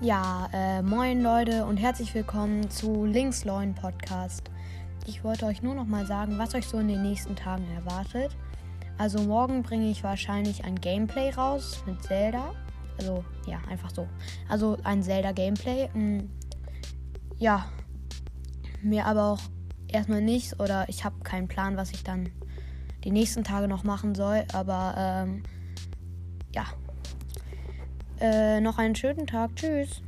Ja, äh, moin Leute und herzlich willkommen zu Links Leuen Podcast. Ich wollte euch nur noch mal sagen, was euch so in den nächsten Tagen erwartet. Also morgen bringe ich wahrscheinlich ein Gameplay raus mit Zelda. Also ja, einfach so. Also ein Zelda Gameplay. Hm, ja, mir aber auch erstmal nichts oder ich habe keinen Plan, was ich dann die nächsten Tage noch machen soll. Aber ähm, ja, äh, noch einen schönen Tag. Tschüss.